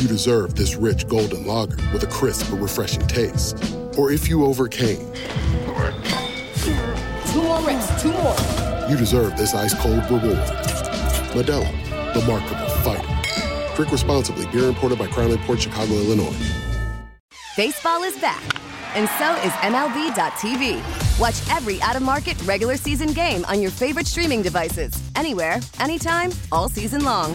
you deserve this rich golden lager with a crisp but refreshing taste. Or if you overcame, Two more reps, two more. you deserve this ice cold reward. Modelo, the Markable Fighter. Drink responsibly. Beer imported by Crown Port Chicago, Illinois. Baseball is back, and so is MLB.tv. Watch every out of market regular season game on your favorite streaming devices, anywhere, anytime, all season long.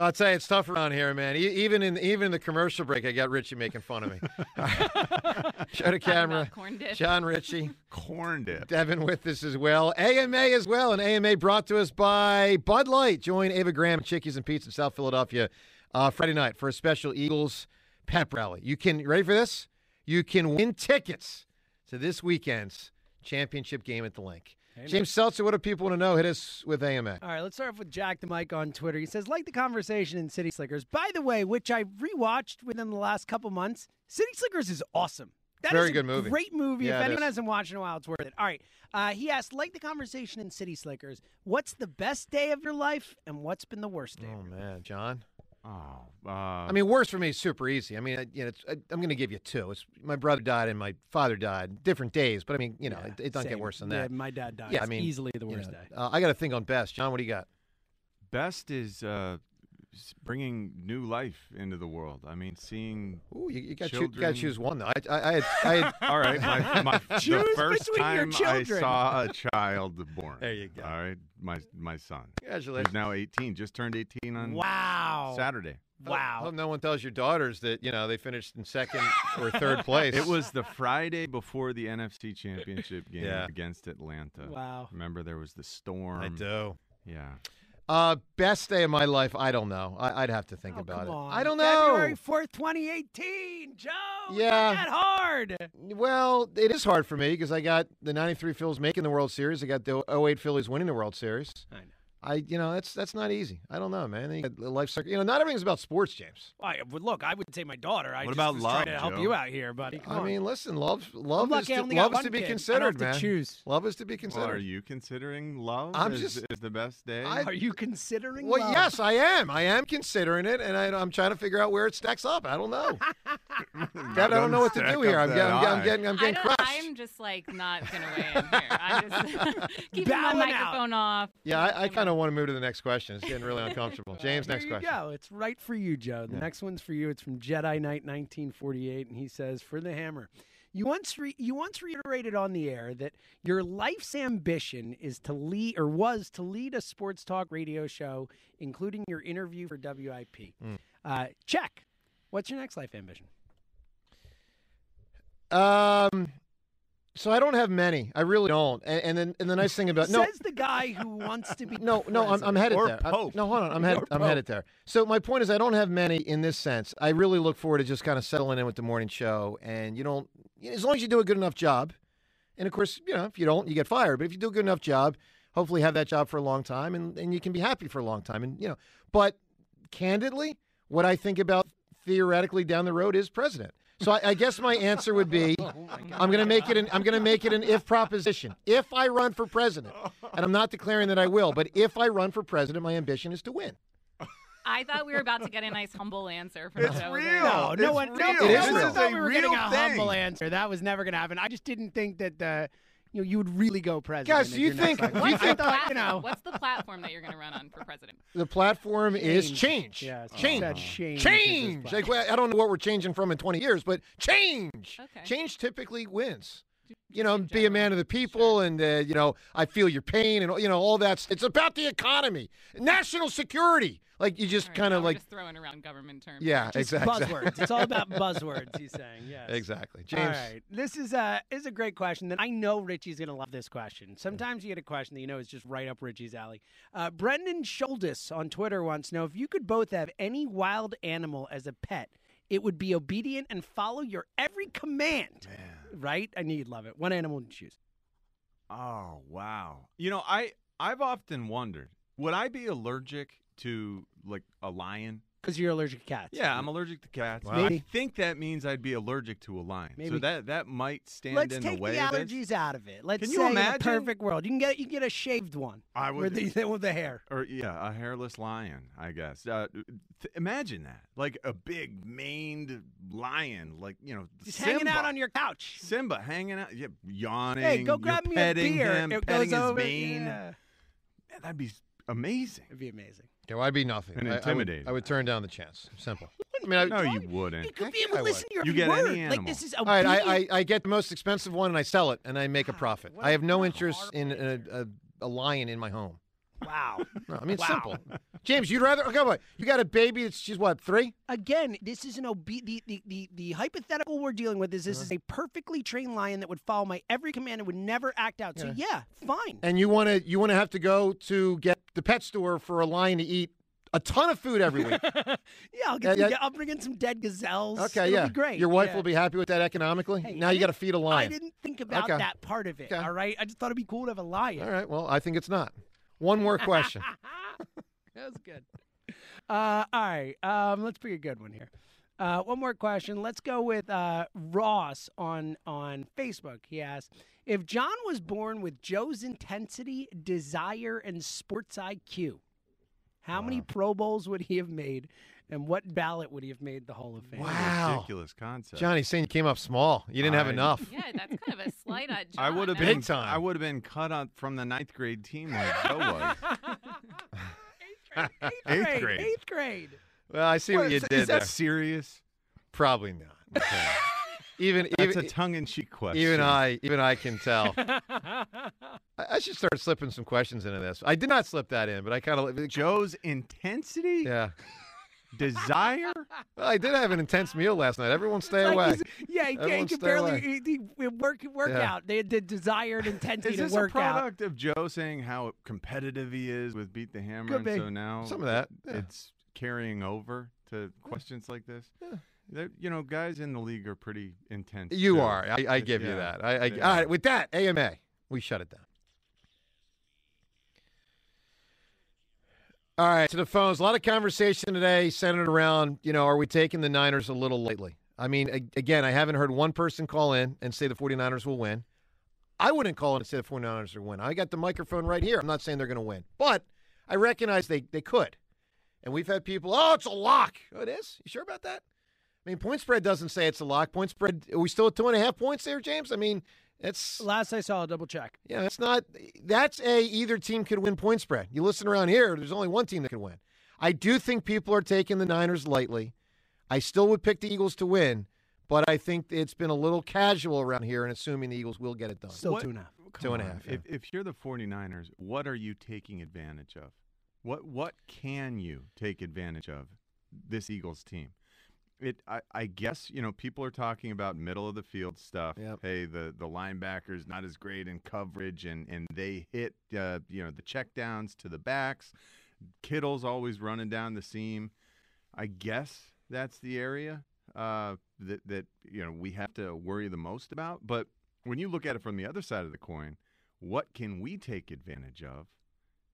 I'll tell you, it's tough around here, man. E- Even in even in the commercial break, I got Ritchie making fun of me. Show the camera. corn dip. John Ritchie. Corn dip. Devin with us as well. AMA as well. And AMA brought to us by Bud Light. Join Ava Graham, Chickies and Pete's in South Philadelphia uh, Friday night for a special Eagles pep rally. You can, ready for this? You can win tickets to this weekend's championship game at the link. James Seltzer, what do people want to know? Hit us with AMA. All right, let's start off with Jack the Mike on Twitter. He says, like the conversation in City Slickers. By the way, which I rewatched within the last couple months, City Slickers is awesome. That Very is a good movie. Great movie. Yeah, if anyone is. hasn't watched in a while, it's worth it. All right. Uh, he asked, like the conversation in City Slickers, what's the best day of your life and what's been the worst day? Oh man, John. Oh, uh, I mean, worst for me is super easy. I mean, I, you know, it's, I, I'm going to give you two. It's my brother died and my father died, different days, but I mean, you know, it, it doesn't get worse than Yeah, that. my dad died. Yeah, I mean, easily the you worst know, day. Uh, I got to think on best. John, what do you got? best is uh, s- bringing new life into the world. I mean, seeing. Ooh, you, you got you children. got to choose one though. I, I, I had, I had All right, my, my, the first between time I saw a child born. There you go. All right, my my son. Congratulations. Who's now 18, just turned 18 on Wow. Saturday. Wow. I hope no one tells your daughters that you know they finished in second or third place. It was the Friday before the NFC Championship game Yeah. against Atlanta. Wow. Remember there was the storm. I do. Yeah. Uh, best day of my life. I don't know. I, I'd have to think Oh, about it. on. I don't know. February 4th, 2018. Joe. Yeah. Not that hard. Well, it is hard for me because I got the '93 Phils making the World Series. I got the 08 Phillies winning the World Series. I know. I, you know, that's that's not easy. I don't know, man. You life cycle. You know, not everything's about sports, James. I would look. I would say my daughter. I What just about was love, trying to help Joe? you out here, buddy. Come I on. mean, listen, love, love lucky is to, love is to be kid. I don't considered, have to man. choose. Love is to be Well, considered. are you considering love I'm as, just- as the best day? I- Are you considering? Well, love? yes, I am. I am considering it, and I, I'm trying to figure out where it stacks up. I don't know. God, I don't know what to do here. I'm, that getting, I'm, getting, I'm getting crushed. I'm just like not gonna weigh in here. I'm just keeping my microphone off. Yeah, I, I kind of want to move to the next question. It's getting really uncomfortable. James, Here next you question. go. It's right for you, Joe. The next one's for you. It's from Jedi Knight 1948, and he says, "For the hammer." You once re- you once reiterated on the air that your life's ambition is to lead or was to lead a sports talk radio show, including your interview for WIP. Mm. Uh, check. What's your next life ambition? Um, so I don't have many. I really don't. And, and then and the nice thing about no, Says the guy who wants to be no, no, I'm, I'm headed Or there. I- no, hold on, I'm headed. I'm headed there. So my point is, I don't have many in this sense. I really look forward to just kind of settling in with the morning show, and you don't, as long as you do a good enough job, and of course, you know, if you don't, you get fired. But if you do a good enough job, hopefully have that job for a long time, and and you can be happy for a long time, and you know. But candidly, what I think about theoretically down the road is president. So I, I guess my answer would be, I'm going to make it an I'm going to make it an if proposition. If I run for president, and I'm not declaring that I will, but if I run for president, my ambition is to win. I thought we were about to get a nice humble answer from It's Joe. real. No, no It's one, real. no, It no is one real. thought we were It's a getting a real humble answer. That was never going to happen. I just didn't think that uh, you know you would really go president. Guys, do you think- do you think- thought, you know, What's the platform that you're going to run on for president? The platform is Change. change. Yeah, it's change. that change Change. Like, I don't know what we're changing from in 20 years, but change. Okay. Change typically wins. You know, be a man of the people, and uh, you know, I feel your pain, and you know, all that's. It's about the economy, national security. Like you just All right, kind of we're like, just throwing around government terms. yeah, just exactly. buzzwords. It's all about buzzwords. He's saying, yes. Exactly, James. right, this is a is a great question. That I know Ritchie's going to love this question. Sometimes you get a question that you know is just right up Ritchie's alley. Uh, Brendan Schuldis on Twitter wants to know if you could both have any wild animal as a pet, it would be obedient and follow your every command. Right? I know you'd love it. One animal would you choose. Oh wow! You know, I I've often wondered, would I be allergic to like a lion? Because you're allergic to cats. Yeah, I'm allergic to cats. Wow. I Maybe. think that means I'd be allergic to a lion. Maybe. So that that might stand Let's in take the way the of this. allergies out of it. Let's Can you say in a imagine? perfect world, you can get you can get a shaved one. I with would- the with the hair. Or yeah, a hairless lion, I guess. Uh, th- imagine that, like a big maned lion, like you know, Just Simba. hanging out on your couch. Simba hanging out, yeah, yawning. Hey, go you're grab me a petting beer. Him, it petting goes his over. mane. Yeah. Man, that'd be amazing. It'd be amazing. Yeah, well, I'd be nothing. And I- I would- I would, turn down the chance. Simple. I mean, I, No, you wouldn't. You could be able to would. listen to your You every get any word. Like animal. this is All right, I. I, I get the most expensive one and I sell it and I make a profit. I have no interest in horrible a, a, a lion in my home. wow. No, I mean, it's Wow. simple. James, you'd rather, oh, okay, wait, you got a baby that's, she's what, three? Again, this is an obe- the, the, the, the hypothetical we're dealing with is this is uh-huh. a perfectly trained lion that would follow my every command and would never act out. So yeah, fine. And you want to, you want to have to go to get the pet store for a lion to eat a ton of food every week. yeah, I'll Yeah, get yeah. some, I'll bring in some dead gazelles. Okay, It'll yeah. great. Your wife yeah. will be happy with that economically. Hey, now I you got to feed a lion. I didn't think about Okay. that part of it. Okay. All right, I just thought it'd be cool to have a lion. All right. Well, I think it's not. One more question. that was good. Uh, all right, um, let's pick a good one here. Uh, one more question. Let's go with uh, Ross on on Facebook. He asked if John was born with Joe's intensity, desire, and sports IQ. How many Pro Bowls would he have made, and what ballot would he have made the Hall of Fame? Wow. Ridiculous concept. Johnny saying you came up small. You didn't have enough. Yeah, that's kind of a slight on John. I would have now. been I would have been cut out from the ninth grade team like Joe was. Eighth grade. Eighth grade. grade. Eighth grade. Well, I see what, What, you is- did is that there. serious? Probably not. even That's even a tongue-in-cheek question. even I even I can tell. I, I should start slipping some questions into this. I did not slip that in, but I kind of Joe's intensity, yeah. desire. Well, I did have an intense meal last night. Everyone stay Like away. yeah, he, can't, he Everyone barely he, he- work work Yeah. out. They had the desired intensity Is to this a work out. product of Joe saying how competitive he is with Beat the Hammer, Could and be. so now Some of that, yeah. it's carrying over to questions like this? They're- You know, guys in the league are pretty intense. You too. are. I, I give you that. I, I, they all right. With that, AMA, we shut it down. All right, to the phones. A lot of conversation today centered around, you know, are we taking the Niners a little lightly? I mean, again, I haven't heard one person call in and say the 49ers will win. I wouldn't call in and say the 49ers will win. I got the microphone right here. I'm not saying they're going to win, but I recognize they, they could. And we've had people, oh, it's a lock. Oh, it is? You sure about that? I mean, point spread doesn't say it's a lock. Point spread, are we still at two and a half points there, James? I mean, it's Last I saw, double check. yeah, that's not. That's a either team could win point spread. You listen around here, there's only one team that can win. I do think people are taking the Niners lightly. I still would pick the Eagles to win, but I think it's been a little casual around here and assuming the Eagles will get it done. Still What- two and a half. Come Two and a on. half, If, if you're the 49ers, what are you taking advantage of? What what can you take advantage of this Eagles team? It I, I guess, you know, people are talking about middle of the field stuff. Yep. Hey, the the linebackers not as great in coverage and and they hit uh, you know, the checkdowns to the backs. Kittle's always running down the seam. I guess that's the area uh, that that you know we have to worry the most about. But when you look at it from the other side of the coin, what can we take advantage of?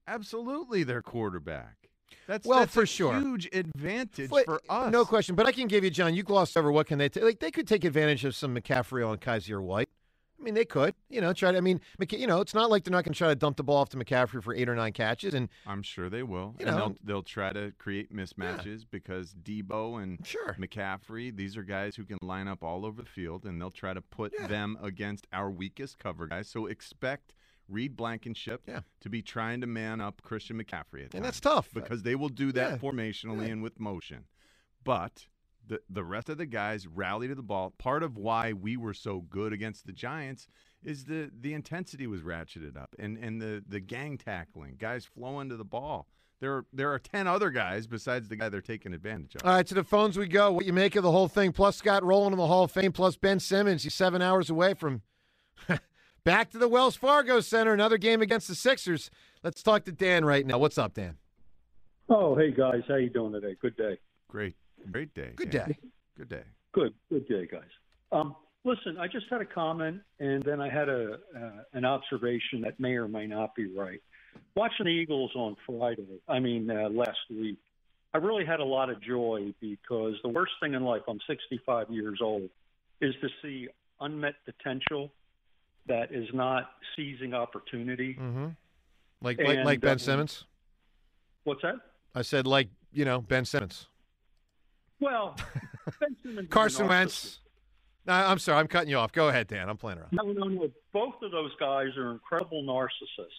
Absolutely, their quarterback. That's Well, that's for a sure. huge advantage But- for us. No question. But I can give you, John. You glossed over what can they take? Like they could take advantage of some McCaffrey on Kyzir White. I mean, they could. You know, try to. I mean, you know, it's not like they're not going to try to dump the ball off to McCaffrey for eight or nine catches. And I'm sure they will. You and know. they'll they'll try to create mismatches because Deebo and Sure. McCaffrey, these are guys who can line up all over the field, and they'll try to put them against our weakest cover guys. So expect Reed Blankenship Yeah. to be trying to man up Christian McCaffrey, at And that's tough. because they will do that Yeah. formationally Yeah. and with motion. But the the rest of the guys rally to the ball. Part of why we were so good against the Giants is the the intensity was ratcheted up and and the the gang tackling, guys flowing to the ball. There are, there are 10 other guys besides the guy they're taking advantage of. All right, to the phones we go. What you make of the whole thing? Plus Scott Rolen in the Hall of Fame. Plus Ben Simmons. He's seven hours away from back to the Wells Fargo Center. Another game against the Sixers. Let's talk to Dan right now. What's up, Dan? Oh, hey guys, how you doing today? Good day. Great, great day. Good Dan. day. Good day. Good, good day, guys. Um, listen, I just had a comment, and then I had a uh, an observation that may or may not be right. Watching the Eagles on Friday, I mean uh, last week, I really had a lot of joy because the worst thing in life, I'm 65 years old, is to see unmet potential that is not seizing opportunity. Mm-hmm. Like like, And, like Ben uh, Simmons. What's that? I said like you know Ben Simmons. Well, Ben Simmons Carson. Wentz. No, I'm sorry. I'm cutting you off. Go ahead, Dan. I'm playing around. No, no, no. Both of those guys are incredible narcissists.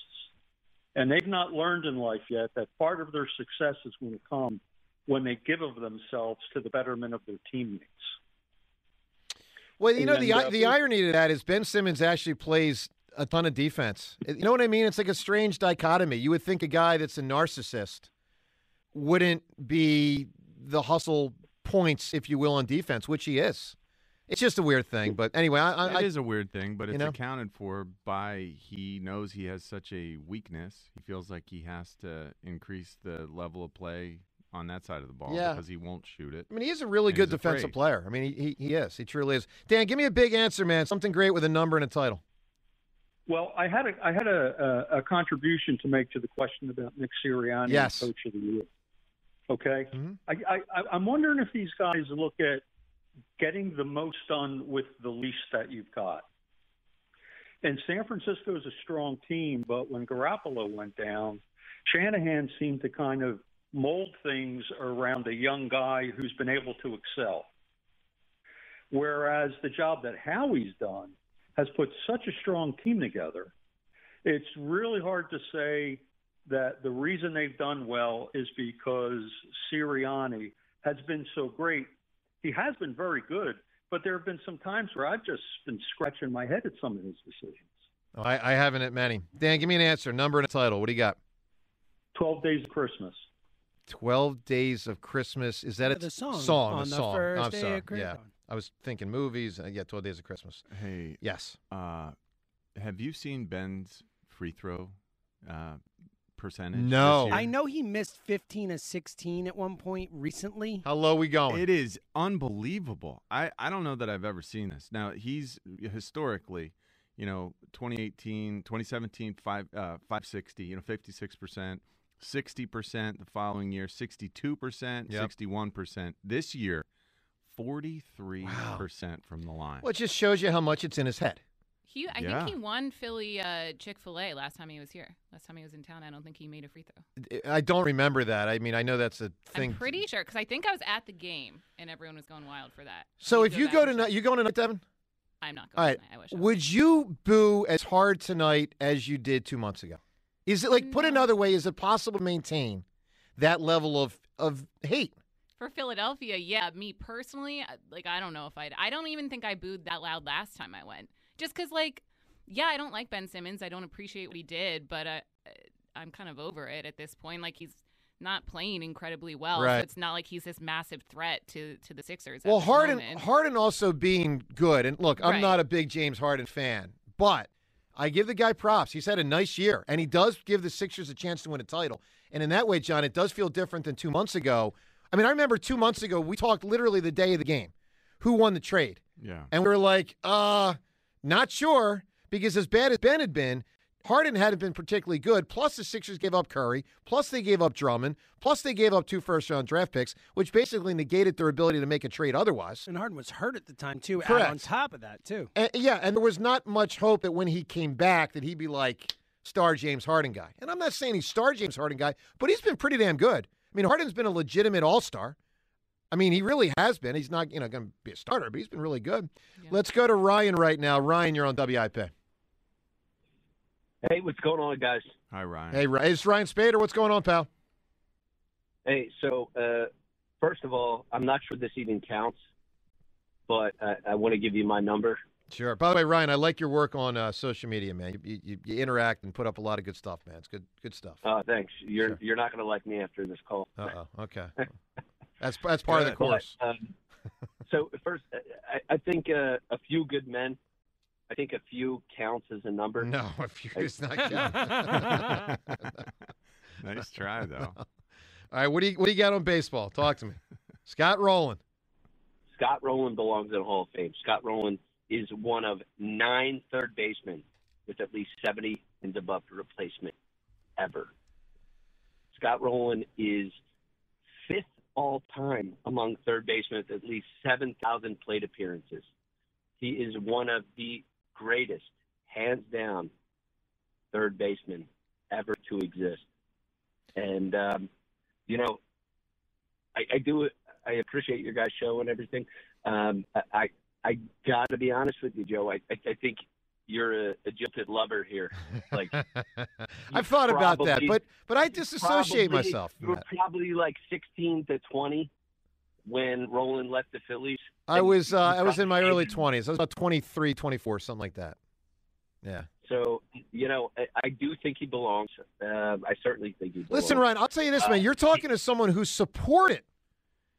And they've not learned in life yet that part of their success is going to come when they give of themselves to the betterment of their teammates. Well, you know the uh, the irony to that is Ben Simmons actually plays a ton of defense. You know what I mean? It's like a strange dichotomy. You would think a guy that's a narcissist wouldn't be the hustle points, if you will, on defense, which he is. It's just a weird thing. But anyway, I, I, It is a weird thing, but it's know? accounted for by he knows he has such a weakness. He feels like he has to increase the level of play on that side of the ball Yeah. because he won't shoot it. I mean, he is a really good defensive afraid. player. I mean, he, he he is. He truly is. Dan, give me a big answer, man. Something great with a number and a title. Well, I had a I had a, a, a contribution to make to the question about Nick Sirianni, Yes. Coach of the Year. Okay, mm-hmm. I, I, I- I'm wondering if these guys look at getting the most done with the least that you've got. And San Francisco is a strong team, but when Garoppolo went down, Shanahan seemed to kind of mold things around a young guy who's been able to excel. Whereas the job that Howie's done has put such a strong team together, it's really hard to say that the reason they've done well is because Sirianni has been so great. He has been very good, but there have been some times where I've just been scratching my head at some of his decisions. Oh, I, I haven't at many. Dan, give me an answer, number and a title. What do you got? 12 Days of Christmas. 12 Days of Christmas. Is that Yeah, a the song, Song, on a the song. first I'm day sorry. of Christmas. Yeah. I was thinking movies. Uh, yeah, 12 Days of Christmas. Hey, Yes. Uh, have you seen Ben's free throw uh, percentage? No. this year? I know he missed 15 of 16 at one point recently. How low we going? It is unbelievable. I, I don't know that I've ever seen this. Now, he's historically, you know, 2018, 2017, five, uh, 560, you know, 56%, 60% the following year, 62%, Yep. 61%. This year, 43% from the line. Well, it just shows you how much it's in his head. He, I Yeah. think he won Philly uh, Chick Fil A last time he was here. Last time he was in town, I don't think he made a free throw. I don't remember that. I mean, I know that's a thing. I'm pretty sure because I think I was at the game and everyone was going wild for that. so if need you go and tonight, you going tonight, Devin? I'm not All going right. tonight. I wish. I Would you boo as hard tonight as you did two months ago? Is it like put another way? Is it possible to maintain that level of of hate? For Philadelphia, yeah. Me personally, like I don't know if I'd. I don't even think I booed that loud last time I went. Just because, like, yeah, I don't like Ben Simmons. I don't appreciate what he did, but uh, I'm kind of over it at this point. Like he's not playing incredibly well, Right. so it's not like he's this massive threat to to the Sixers. Well, Harden moment. Harden also being good. And look, I'm Right. not a big James Harden fan, but I give the guy props. He's had a nice year, and he does give the Sixers a chance to win a title. And in that way, John, it does feel different than two months ago. I mean, I remember two months ago we talked literally the day of the game. Who won the trade? Yeah. And we were like, uh, not sure, because as bad as Ben had been, Harden hadn't been particularly good. Plus, the Sixers gave up Curry. Plus, they gave up Drummond. Plus, they gave up two first round draft picks, which basically negated their ability to make a trade otherwise. And Harden was hurt at the time, too. Correct. on top of that, too. And, yeah, and there was not much hope that when he came back that he'd be like star James Harden guy. And I'm not saying he's star James Harden guy, but he's been pretty damn good. I mean, Harden's been a legitimate all star. I mean, he really has been. He's not, you know, going to be a starter, but he's been really good. Let's go to Ryan right now. Ryan, you're on WIP. Hey, what's going on, guys? Hi, Ryan. Hey, Ryan, it's Ryan Spader. What's going on, pal? Hey, so uh, first of all, I'm not sure this even counts, but I, I want to give you my number. Sure. By the way, Ryan, I like your work on uh, social media, man. You, you, you interact and put up a lot of good stuff, man. It's good, good stuff. Uh, thanks. You're you're not going to like me after this call. Uh oh. Okay. That's that's part of the But, course. um, so first, I, I think uh, a few good men. I think a few counts as a number. No, a few is not count. nice try, though. All right, what do you what do you got on baseball? Talk to me. Scott Rolen. Scott Rolen belongs in the Hall of Fame. Scott Rolen is one of nine third basemen with at least 70 and above replacement ever. Scott Rolen is fifth all time among third basemen with at least 7,000 plate appearances. He is one of the greatest, hands down, third baseman ever to exist. And, um, you know, I, I do I appreciate your guys' show and everything. Um, I, I I got to be honest with you, Joe. I I, I think you're a, a jilted lover here. Like I've thought about that, but but I disassociate probably- myself. You from were that. probably like 16 to 20 when Rolen left the Phillies. I was uh, I was in my early twenties. I was about 23, 24, something like that. Yeah. So you know, I, I do think he belongs. Um, I certainly think he belongs. Listen, Ryan, I'll tell you this, Uh, man. You're talking to someone who supported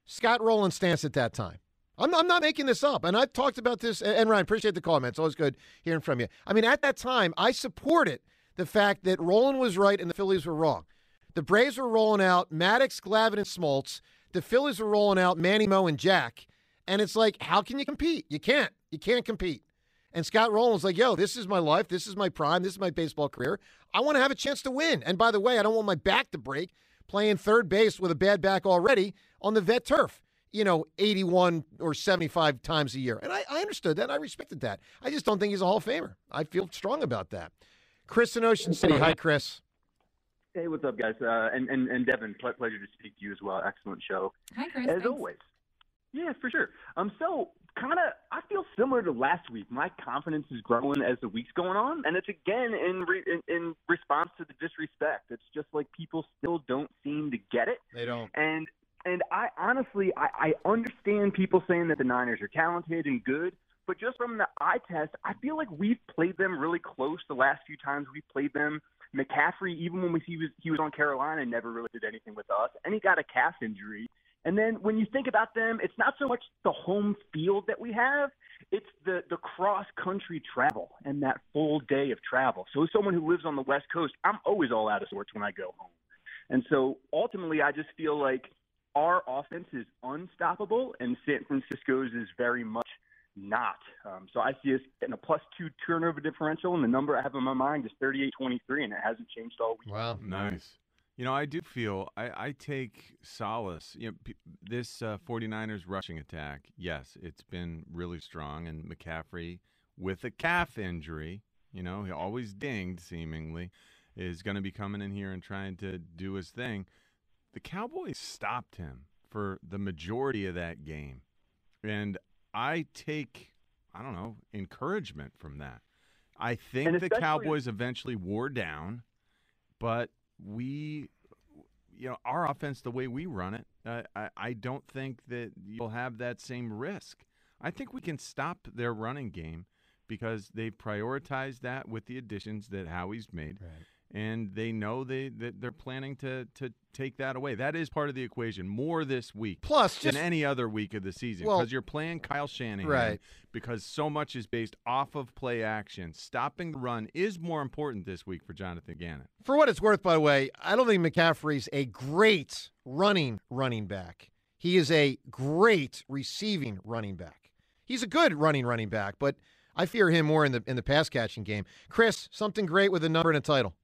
Scott Rolen's stance at that time. I'm, I'm not making this up. And I've talked about this. And and Ryan, appreciate the call, man. It's always good hearing from you. I mean, at that time, I supported the fact that Rolen was right and the Phillies were wrong. The Braves were rolling out Maddux, Glavine, and Smoltz. The Phillies were rolling out Manny Moe and Jack. And it's like, how can you compete? You can't. You can't compete. And Scott Rolen's like, yo, this is my life. This is my prime. This is my baseball career. I want to have a chance to win. And by the way, I don't want my back to break playing third base with a bad back already on the vet turf, you know, 81 or 75 times a year. And I, I understood that. And I respected that. I just don't think he's a Hall of Famer. I feel strong about that. Chris in Ocean City. Hi, Chris. Hey, what's up, guys? Uh, and, and and Devin, ple- pleasure to speak to you as well. Excellent show. Hi, Chris. As Thanks. always. Yeah, for sure. Um, so kind of, I feel similar to last week. My confidence is growing as the week's going on, and it's again in re- in, in response to the disrespect. It's just like people still don't seem to get it. They don't. And and I honestly, I, I understand people saying that the Niners are talented and good, but just from the eye test, I feel like we've played them really close the last few times we played them. McCaffrey, even when we, he was he was on Carolina, never really did anything with us, and he got a calf injury. And then when you think about them, it's not so much the home field that we have; it's the the cross country travel and that full day of travel. So, as someone who lives on the West Coast, I'm always all out of sorts when I go home. And so, ultimately, I just feel like our offense is unstoppable, and San Francisco's is very much not. Um, so I see us in a plus two turnover differential, and the number I have in my mind is 38-23, and it hasn't changed all week. Wow, Nice. You know, I do feel I, I take solace. You know, this uh, 49ers rushing attack, yes, it's been really strong. And McCaffrey, with a calf injury, you know, he always dinged seemingly, is going to be coming in here and trying to do his thing. The Cowboys stopped him for the majority of that game. And I take, I don't know, encouragement from that. I think the Cowboys eventually wore down, but we, you know, our offense, the way we run it, uh, I, I don't think that you'll have that same risk. I think we can stop their running game because they've prioritized that with the additions that Howie's made. And they know they that they're planning to to take that away. That is part of the equation more this week, Plus, than just- any other week of the season, Well- because you're playing Kyle Shanahan, Right. Because so much is based off of play action. Stopping the run is more important this week for Jonathan Gannon. For what it's worth, by the way, I don't think McCaffrey's a great running running back. He is a great receiving running back. He's a good running running back, but I fear him more in the in the pass catching game. Chris, something great with a number and a title.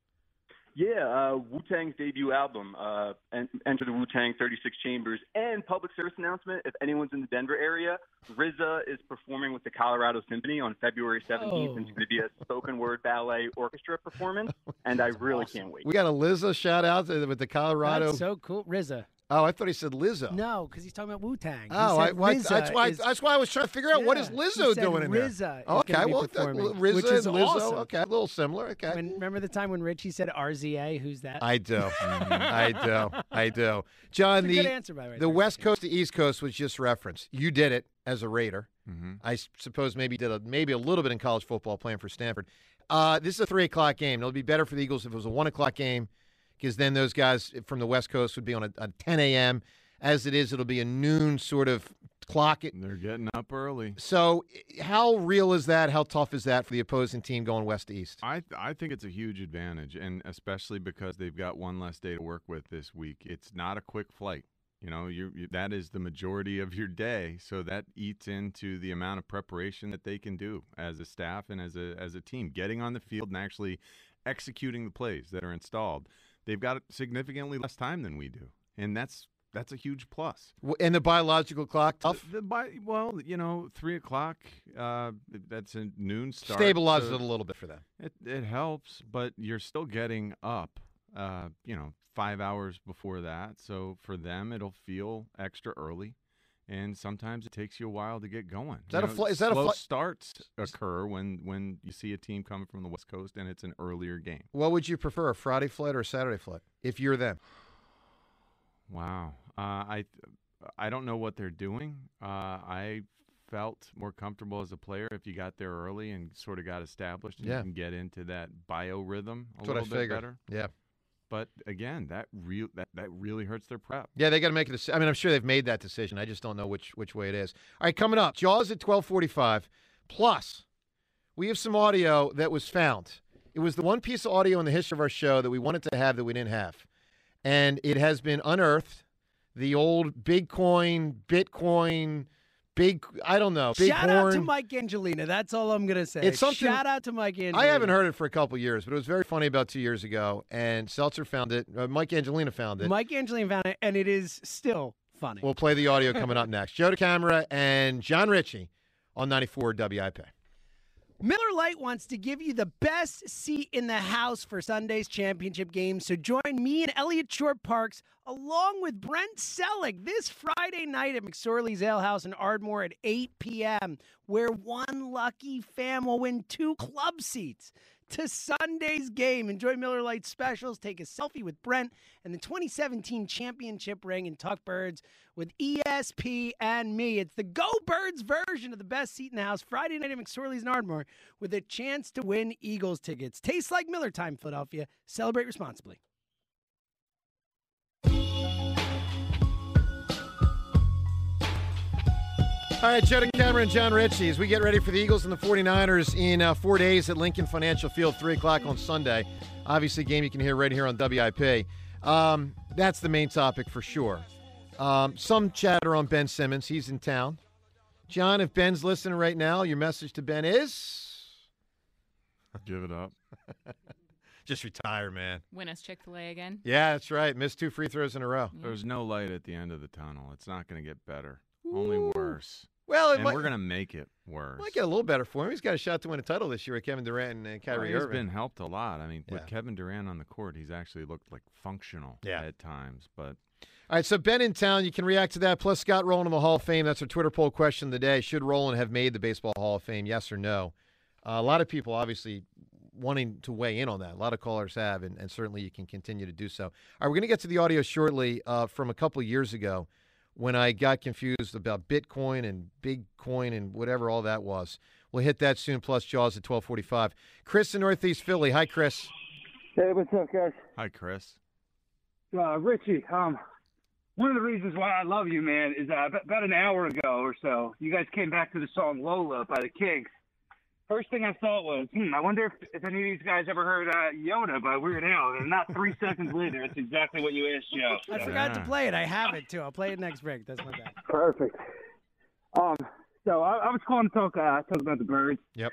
Yeah, uh, Wu Tang's debut album, uh, en- Enter the Wu Tang 36 Chambers, and public service announcement. If anyone's in the Denver area, RZA is performing with the Colorado Symphony on February 17th. and It's going to be a spoken word ballet orchestra performance, and I really can't wait. We got a Lizzo shout out with the Colorado. That's so cool. RZA. Oh, I thought he said Lizzo. No, because he's talking about Wu Tang. Oh, I, why, that's why. that's why I was trying to figure out what is Lizzo he said doing in there. RZA is okay, gonna be well, RZA which is and Lizzo. awesome. Okay, a little similar. Okay, When, remember the time when Ritchie said RZA? Who's that? I do. I do. I do. John, the good answer, by the way. the West Coast to East Coast was just referenced. You did it as a Raider. Mm-hmm. I s- suppose maybe did a, maybe a little bit in college football playing for Stanford. Uh, this is a three o'clock game. It'll be better for the Eagles if it was a one o'clock game, because then those guys from the West Coast would be on a, a 10 a.m. As it is, it'll be a noon sort of clock. It. They're getting up early. So, how real is that? How tough is that for the opposing team going west to east? I I think it's a huge advantage, and especially because they've got one less day to work with this week. It's not a quick flight. You know, you, you that is the majority of your day, so that eats into the amount of preparation that they can do as a staff and as a as a team, getting on the field and actually executing the plays that are installed. They've got significantly less time than we do, and that's that's a huge plus. And the biological clock tough. The, the by, well, you know, three o'clock. Uh, that's a noon start. Stabilizes so it a little bit for them. It it helps, but you're still getting up. Uh, you know, five hours before that. So for them, it'll feel extra early, and sometimes it takes you a while to get going. Is that You a know, fl- is that a slow fl- starts occur when when you see a team coming from the West Coast and it's an earlier game. What would you prefer, a Friday flight or a Saturday flight, if you're them? Wow. Uh, I I don't know what they're doing. Uh, I felt more comfortable as a player if you got there early and sort of got established and Yeah. you can get into that biorhythm a That's what I little bit better. Yeah. But again, that real that, that really hurts their prep. Yeah, they got to make a decision. I mean, I'm sure they've made that decision. I just don't know which which way it is. All right, coming up, Jaws at 12:45. Plus, we have some audio that was found. It was the one piece of audio in the history of our show that we wanted to have that we didn't have, and it has been unearthed. The old Bitcoin, Bitcoin, Big, I don't know. Big Shout horn. out to Mike Angelina. That's all I'm gonna say. It's something- Shout out to Mike Angelina. I haven't heard it for a couple years, but it was very funny about two years ago. And Seltzer found it. Uh, Mike Angelina found it. Mike Angelina found it, and it is still funny. We'll play the audio coming up next. Joe DeCamara and John Ritchie on 94 WIP. Miller Lite wants to give you the best seat in the house for Sunday's championship game. So join me and Elliot Shorr-Parks along with Brent Celek this Friday night at McSorley's Ale House in Ardmore at 8 p.m., where one lucky fan will win two club seats to Sunday's game. Enjoy Miller Lite specials. Take a selfie with Brent and the 2017 championship ring and talk birds with ESP and me. It's the Go Birds version of the best seat in the house Friday night at McSorley's in Ardmore with a chance to win Eagles tickets. Tastes like Miller time, Philadelphia. Celebrate responsibly. All right, Joe DeCamara and John Ritchie, as we get ready for the Eagles and the 49ers in uh, four days at Lincoln Financial Field, 3 o'clock on Sunday. Obviously, a game you can hear right here on WIP. Um, that's the main topic for sure. Um, some chatter on Ben Simmons. He's in town. John, if Ben's listening right now, your message to Ben is Give it up. just retire, man. Win us Chick Fil A again. Yeah, that's right. Missed two free throws in a row. There's no light at the end of the tunnel. It's not going to get better. Only worse. Well, and might- we're going to make it worse. Might get a little better for him. He's got a shot to win a title this year with Kevin Durant and uh, Well, Kyrie he's Irving. been helped a lot. I mean, Yeah. with Kevin Durant on the court, he's actually looked like functional Yeah. at times. But All right, so Ben in town, you can react to that. Plus, Scott Rolen in the Hall of Fame. That's our Twitter poll question of the day. Should Rolen have made the Baseball Hall of Fame? Yes or no? Uh, a lot of people obviously wanting to weigh in on that. A lot of callers have, and, and certainly you can continue to do so. All right, we're going to get to the audio shortly uh, from a couple years ago when I got confused about Bitcoin and Big Coin and whatever all that was. We'll hit that soon, plus Jaws at 1245. Chris in Northeast Philly. Hi, Chris. Hey, what's up, guys? hi, Chris. Uh, Ritchie, um, one of the reasons why I love you, man, is uh, about an hour ago or so, you guys came back to the song Lola by the Kinks. First thing I thought was, hmm, I wonder if, if any of these guys ever heard uh, Yoda by Weird Al. And not three seconds later, it's exactly what you asked Joe. I forgot to play it. I have it too. I'll play it next break. That's my bad. Perfect. Um, so I, I was calling to talk, uh, talk about the birds. Yep.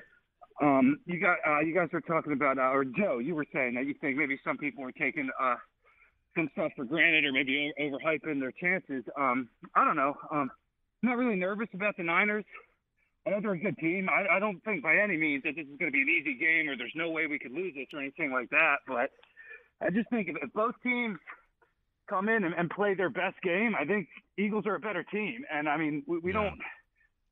Um, you got, uh, you guys were talking about, uh, or Joe, you were saying that you think maybe some people were taking uh, some stuff for granted or maybe o- overhyping their chances. Um, I don't know. Um, I'm not really nervous about the Niners. I know they're a good team. I, I don't think by any means that this is going to be an easy game or there's no way we could lose this or anything like that. But I just think if, if both teams come in and, and play their best game, I think Eagles are a better team. And I mean, we, we don't.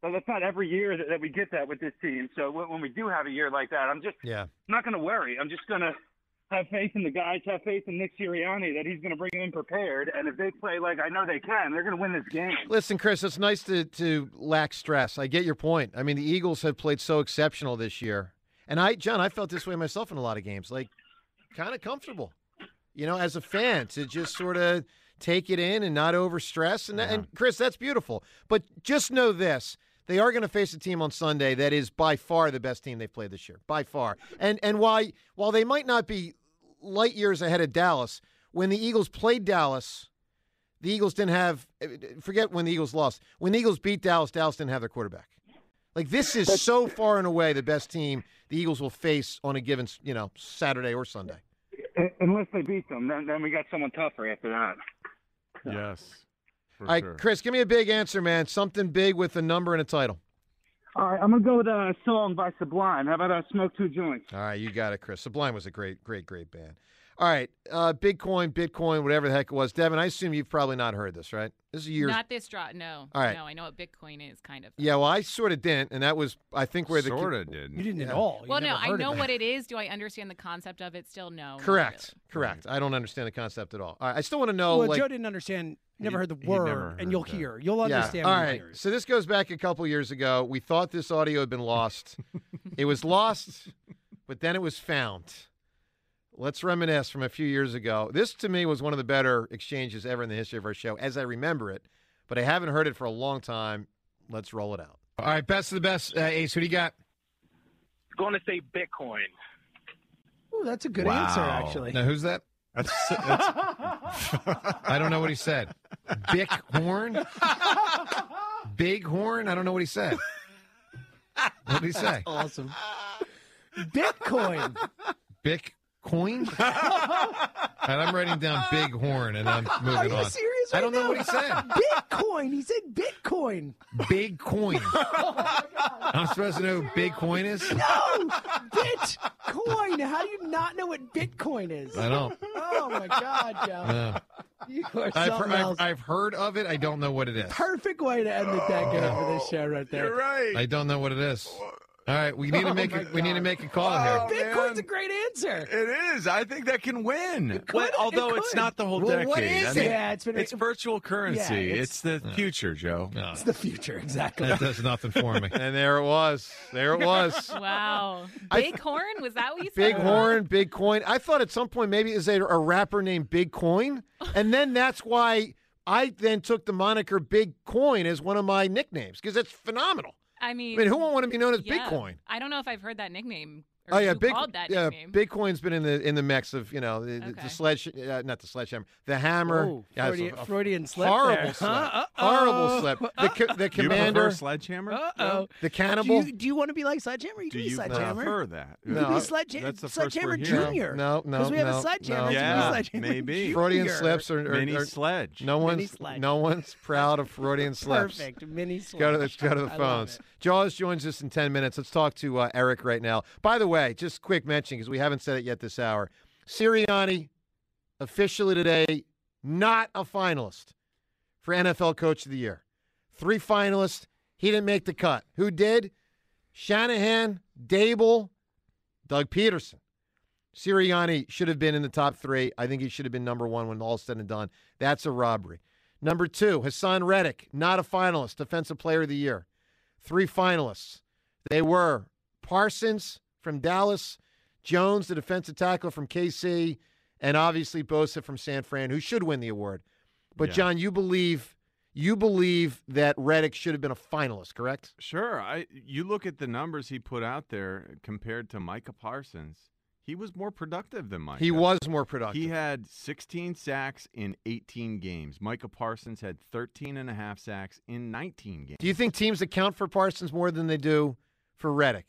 Well, that's not every year that, that we get that with this team. So when, when we do have a year like that, I'm just Yeah. not going to worry. I'm just going to have faith in the guys, have faith in Nick Sirianni that he's going to bring them in prepared. And if they play like I know they can, they're going to win this game. Listen, Chris, it's nice to, to lack stress. I get your point. I mean, the Eagles have played so exceptional this year. And I, John, I felt this way myself in a lot of games, like kind of comfortable, you know, as a fan to just sort of take it in and not over stress. And, and Chris, that's beautiful. But just know this. They are going to face a team on Sunday that is by far the best team they've played this year, by far. And and why while they might not be light years ahead of Dallas, when the Eagles played Dallas, the Eagles didn't have. Eh, eh, forget when the Eagles lost. When the Eagles beat Dallas, Dallas didn't have their quarterback. Like this is so far and away the best team the Eagles will face on a given, you know, Saturday or Sunday. Unless they beat them, then, then we got someone tougher after that. Yes. For All right, sure. Chris, give me a big answer, man. Something big with a number and a title. All right, I'm going to go with a song by Sublime. How about uh, Smoke Two Joints? All right, you got it, Chris. Sublime was a great, great, great band. All right, uh, Bitcoin, Bitcoin, whatever the heck it was. Devin, I assume you've probably not heard this, right? This is years. Not this drop. No. All right. No, I know what Bitcoin is, kind of. Yeah, well, I sort of didn't, and that was, I think, where the Sorta didn't. You didn't Yeah. at all. You well, no, I know what it is. Do I understand the concept of it? Still, no. not Correct, correct. I don't understand the concept at all. All right, I still want to know. well, like, Joe didn't understand. Never heard the word, never and you'll that. hear. You'll understand. All when you right. hear it. So this goes back a couple years ago. We thought this audio had been lost. it was lost, but then it was found. Let's reminisce from a few years ago. This to me was one of the better exchanges ever in the history of our show, as I remember it. But I haven't heard it for a long time. Let's roll it out. All right, best of the best, uh, Ace. Who do you got? Going to say Bitcoin. Ooh, that's a good answer, actually. Now, who's that? That's, I don't know what he said. Bick Horn? Bighorn. I don't know what he said. what did he say? Awesome. Bitcoin. Bitcoin. and I'm writing down big horn, and I'm moving Are you on. serious? I right don't know now? what he said. Bitcoin. He said Bitcoin. Big coin. Oh I'm supposed to know what big coin is. No, Bitcoin. How do you not know what Bitcoin is? I don't. Oh my God, Joe. Yeah. You are I've, something heard, I've, else. I've heard of it. I don't know what it is. Perfect way to end the decade for this show right there. right. I don't know what it is. All right, we need to Oh, make my a, we need to make a call Oh, here. Bitcoin's man. a great answer. It is. I think that can win. could. Well, although It it's not the whole Well, decade. what is I it? Yeah, it's been- it's virtual currency. Yeah, it's, it's- the future, Joe. No, It's the future, exactly. that does nothing for me. and there it was. There it was. Wow. I- Bighorn? Was that what you said? Big horn, big coin. I thought at some point maybe it was a, a rapper named Big Coin, and then that's why I then took the moniker Big Coin as one of my nicknames because it's phenomenal. I I mean, mean, who won't want to be known as yeah. Bitcoin? I don't know if I've heard that nickname. Or Oh yeah, who big that yeah. nickname. Bitcoin's been in the in the mix of you know the, the- Okay. the sledge, uh, not the sledgehammer, the hammer. Oh, yeah, Freudian, a- a Freudian slip horrible there. slip. Huh? Horrible Uh-oh. slip. The, co- the commander, prefer sledgehammer? Uh-oh. the Do cannibal. you, do you want to be like Sledgehammer? You Do can be you Sledgehammer. prefer that? You No. can be Sledge- That's the first Sledgehammer. Junior. No, no, Because we have no, a Sledgehammer. no. you can be Yeah, Sledgehammer maybe. Junior. Freudian slips are, are, Mini are- sledge. no one's sledge. no one's proud of Freudian slips. Perfect. Mini Let's go to, sledge. go to the phones. Jaws joins us in 10 minutes. Let's talk to uh, Eric right now. By the way, just quick mention because we haven't said it yet this hour. Sirianni, officially today, not a finalist for NFL Coach of the Year. Three finalists. He didn't make the cut. Who did? Shanahan, Daboll, Doug Pederson. Sirianni should have been in the top three. I think he should have been number one when all's said and done. That's a robbery. Number two, Haason Reddick, not a finalist, Defensive Player of the Year. Three finalists. They were Parsons from Dallas, Jones, the defensive tackle from KC, and obviously Bosa from San Fran, who should win the award. But Yeah. John, you believe you believe that Reddick should have been a finalist, correct? Sure. I you look at the numbers he put out there compared to Micah Parsons. He was more productive than Micah. He was more productive. He had 16 sacks in 18 games. Micah Parsons had 13 and a half sacks in 19 games. Do you think teams account for Parsons more than they do for Reddick?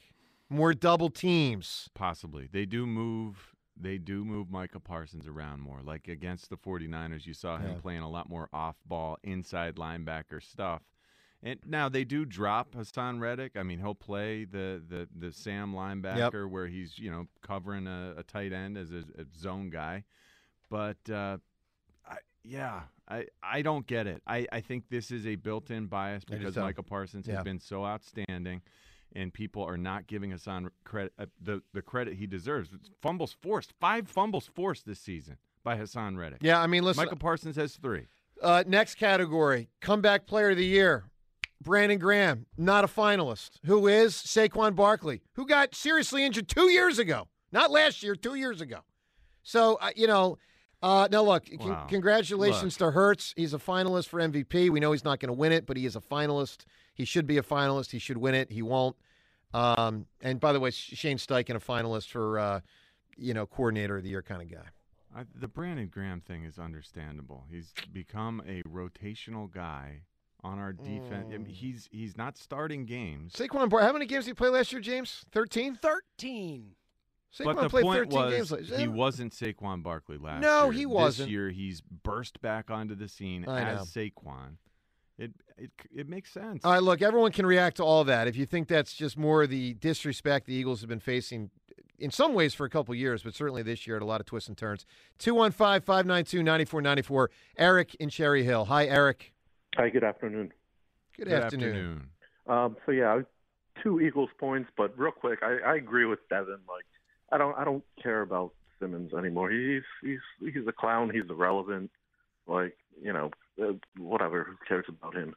More double teams. Possibly. They do move they do move Micah Parsons around more. Like against the 49ers, you saw him Yeah. playing a lot more off-ball inside linebacker stuff. And now they do drop Haason Reddick. I mean, he'll play the the, the Sam linebacker where he's you know covering a, a tight end as a, a zone guy. But uh, I, yeah, I I don't get it. I, I think this is a built-in bias because. Micah Parsons Yeah. has been so outstanding, and people are not giving Haason credit uh, the the credit he deserves. Fumbles forced, five fumbles forced this season by Haason Reddick. Yeah, I mean, listen. Michael Parsons has three. Uh, next category, comeback player of the year. Brandon Graham, not a finalist. Who is Saquon Barkley, who got seriously injured two years ago, not last year, two years ago. So uh, you know, uh, now look, con- Wow. congratulations to Hertz. He's a finalist for MVP. We know he's not going to win it, but he is a finalist. He should be a finalist. He should win it. He won't. Um, and by the way, Shane Steichen, a finalist for uh, you know coordinator of the year kind of guy. I, the Brandon Graham thing is understandable. He's become a rotational guy on our defense. I mean, Mm. he's he's not starting games. Saquon, Bar- how many games did he play last year, James? Thirteen. 13. Saquon but the played point 13 was games. last- he wasn't Saquon Barkley last No, year. No, he wasn't. year he's burst back onto the scene I as know. Saquon. It it it makes sense. All right, look, everyone can react to all that. If you think that's just more the disrespect the Eagles have been facing in some ways for a couple years, but certainly this year at a lot of twists and turns. 215 592 9494. Eric in Cherry Hill. Hi, Eric. Hi, good afternoon. Good, afternoon. Um, so yeah, two Eagles points, but real quick, I, I agree with Devin. Like, I don't, I don't care about Simmons anymore. He's, he's, he's a clown. He's irrelevant. Like, you know, uh, whatever. Who cares about him?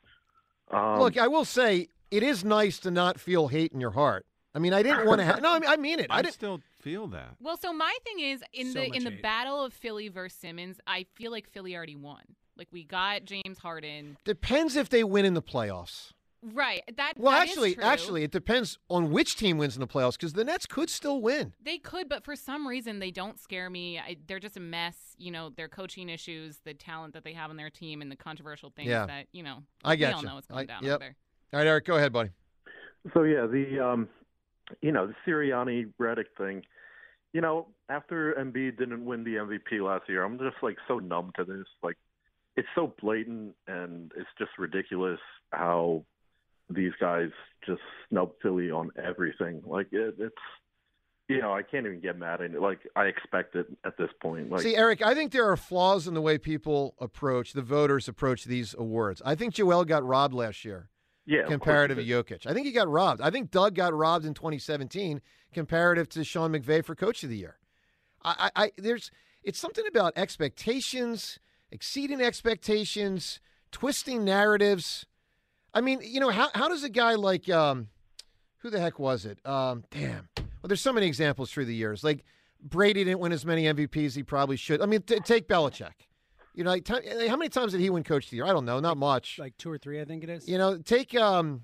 Um, look, I will say it is nice to not feel hate in your heart. I mean, I didn't want to have. No, I mean, I mean it. I, I didn't. still feel that. Well, so my thing is in So the much in the hate. battle of Philly versus Simmons, I feel like Philly already won. Like we got James Harden. Depends if they win in the playoffs. Right. That Well, that is actually, true. actually, it depends on which team wins in the playoffs because the Nets could still win. They could, but for some reason they don't scare me. I, they're just a mess. You know, their coaching issues, the talent that they have on their team, and the controversial things Yeah. that you know. I get we get all you. know what's going I- down yep. over there. All right, Eric, go ahead, buddy. So yeah, the um, you know the Sirianni Reddick thing. You know, after Embiid didn't win the MVP last year, I'm just like so numb to this. Like, it's so blatant and it's just ridiculous how these guys just snub Philly on everything. Like it, it's. You know, I can't even get mad at it. Like I expect it at this point. Like, See, Eric, I think there are flaws in the way people approach, the voters approach these awards. I think Joel got robbed last year. Yeah, comparative to Jokic. I think he got robbed. I think Doug got robbed in 2017 comparative to Sean McVay for Coach of the Year. I, I, I there's it's something about expectations, exceeding expectations, twisting narratives. I mean, you know, how how does a guy like um, who the heck was it? Um, damn. Well, there's so many examples through the years. Like Brady didn't win as many MVPs as he probably should. I mean, t- take Belichick. You know, like, ti- how many times did he win Coach of the Year? I don't know, not much. Like two or three, I think it is. You know, take um,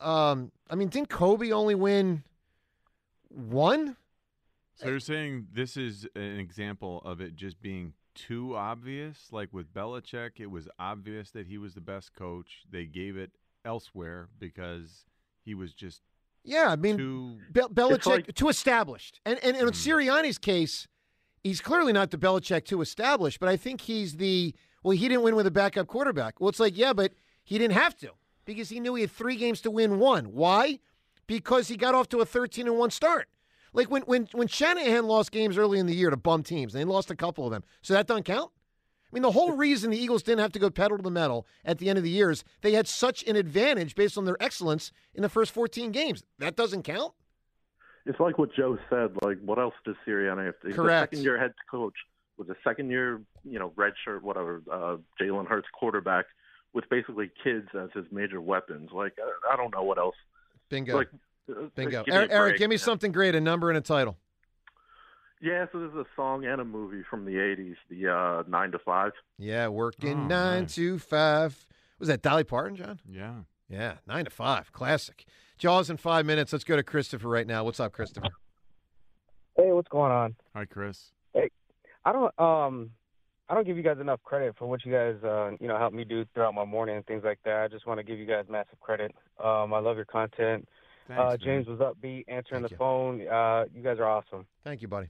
um. I mean, didn't Kobe only win one? So you're saying this is an example of it just being too obvious? Like with Belichick, it was obvious that he was the best coach. They gave it elsewhere because he was just Yeah, I mean, too. Be- Belichick like- too established, and and, and in mm-hmm. Sirianni's case, he's clearly not the Belichick too established, but I think he's the well. He didn't win with a backup quarterback. Well, it's like yeah, but he didn't have to because he knew he had three games to win one. Why? Because he got off to a thirteen and one start. Like when when when Shanahan lost games early in the year to bum teams, and they lost a couple of them, so that doesn't count. I mean, the whole reason the Eagles didn't have to go pedal to the metal at the end of the year is they had such an advantage based on their excellence in the first 14 games. That doesn't count. It's like what Joe said. Like, what else does Sirianni have to? He's Correct. a second-year head coach with a second-year, you know, red shirt, whatever, uh, Jalen Hurts quarterback with basically kids as his major weapons. Like, I, I don't know what else. Bingo. Like, Bingo. give Eric, Eric, give me man. something great, a number and a title. Yeah, so this is a song and a movie from the '80s, the uh, Nine to Five. Yeah, working Oh, nine nice. to five. Was that Dolly Parton, John? Yeah. Yeah, nine to five. Classic. Jaws in five minutes. Let's go to Christopher right now. What's up, Christopher? Hey, what's going on? Hi, Chris. Hey, I don't um I don't give you guys enough credit for what you guys uh you know help me do throughout my morning and things like that. I just want to give you guys massive credit. Um I love your content. Thanks, uh. James was upbeat answering Thank the you. phone. Uh you guys are awesome. Thank you, buddy.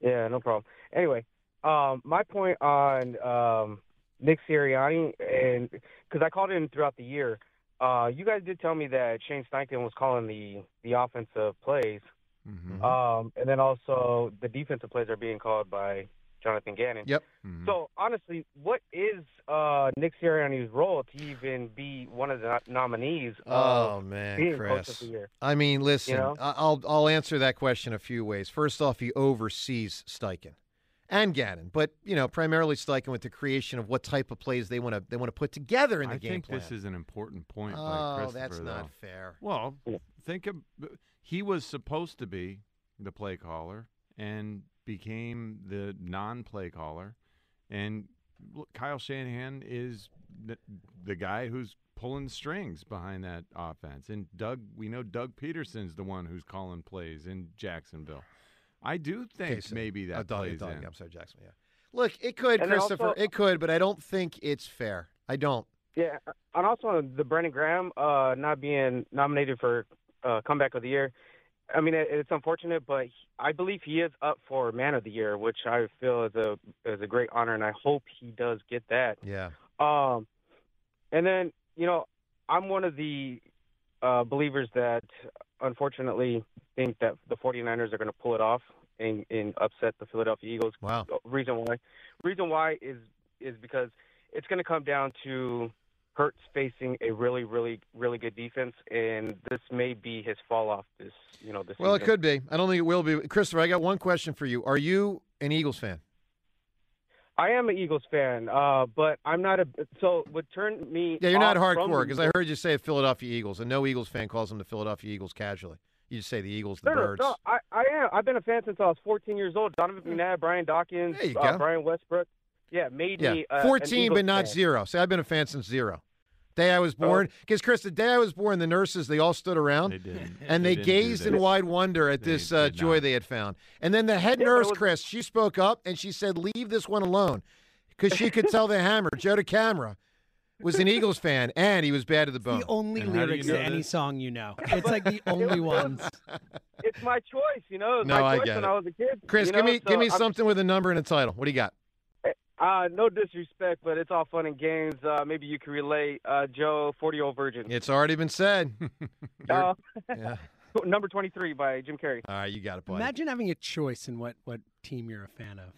Yeah, no problem. Anyway, um my point on um Nick Sirianni and cuz I called in throughout the year. Uh you guys did tell me that Shane Steichen was calling the the offensive plays. Mm-hmm. Um, and then also the defensive plays are being called by Jonathan Gannon. Yep. So honestly, what is uh, Nick Sirianni's role to even be one of the nominees? Oh of man, being coach Chris. of the year? I mean, listen, know? I- I'll I'll answer that question a few ways. First off, he oversees Steichen and Gannon, but you know, primarily Steichen with the creation of what type of plays they want to they want to put together in the I game I think plan. this is an important point. by Oh, Christopher, that's not though. fair. Well, think of he was supposed to be the play caller and became the non-play caller, and look, Kyle Shanahan is the, the guy who's pulling strings behind that offense. And Doug, we know Doug Pederson's the one who's calling plays in Jacksonville. I do think Okay, so- maybe that oh, Doug- plays Doug, in. I'm sorry, Jacksonville. Yeah. Look, it could, And Christopher. also- it could, but I don't think it's fair. I don't. Yeah, and also the Brandon Graham uh, not being nominated for uh, comeback of the year. I mean, it, it's unfortunate, but he- I believe he is up for man of the year, which I feel is a is a great honor, and I hope he does get that. Yeah. Um, and then you know, I'm one of the uh, believers that unfortunately think that the 49ers are going to pull it off and, and upset the Philadelphia Eagles. Wow. Reason why? Reason why is is because it's going to come down to Hurts facing a really, really, really good defense, and this may be his fall off this, you know, this. Well, it could be. I don't think it will be. Christopher, I got one question for you. Are you an Eagles fan? I am an Eagles fan, uh, but I'm not a. So would turn me. Yeah, you're not hardcore because I heard you say Philadelphia Eagles, and no Eagles fan calls them the Philadelphia Eagles casually. You just say the Eagles, the No, Birds. no, I, I am. I've been a fan since I was 14 years old. Donovan McNabb, Brian Dawkins, uh. Brian Westbrook. Yeah, made Yeah, me uh, 14, Eagles but not fan. zero. Say I've been a fan since zero. Day I was born. Because Chris, the day I was born, the nurses they all stood around. They. And They they, gazed in wide wonder at They this uh, joy they had found. And then the head Yeah, nurse, was- Chris, she spoke up and she said, "Leave this one alone," because she could tell the hammer, Joe DeCamara, was an Eagles fan and he was bad to the bone. The only And how do you lyrics know to any song you know. It's like the only ones. It's my choice, you know. It was No, my I choice get when it. I was a kid. Chris, you give know, me so give me I'm- something with a number and a title. What do you got? Uh, no disrespect, but it's all fun and games. Uh, maybe you can relate. Uh, Joe, forty-year-old virgin. It's already been said. Uh, yeah. number twenty-three by Jim Carrey. All right, you got it, buddy. Imagine having a choice in what, what team you're a fan of.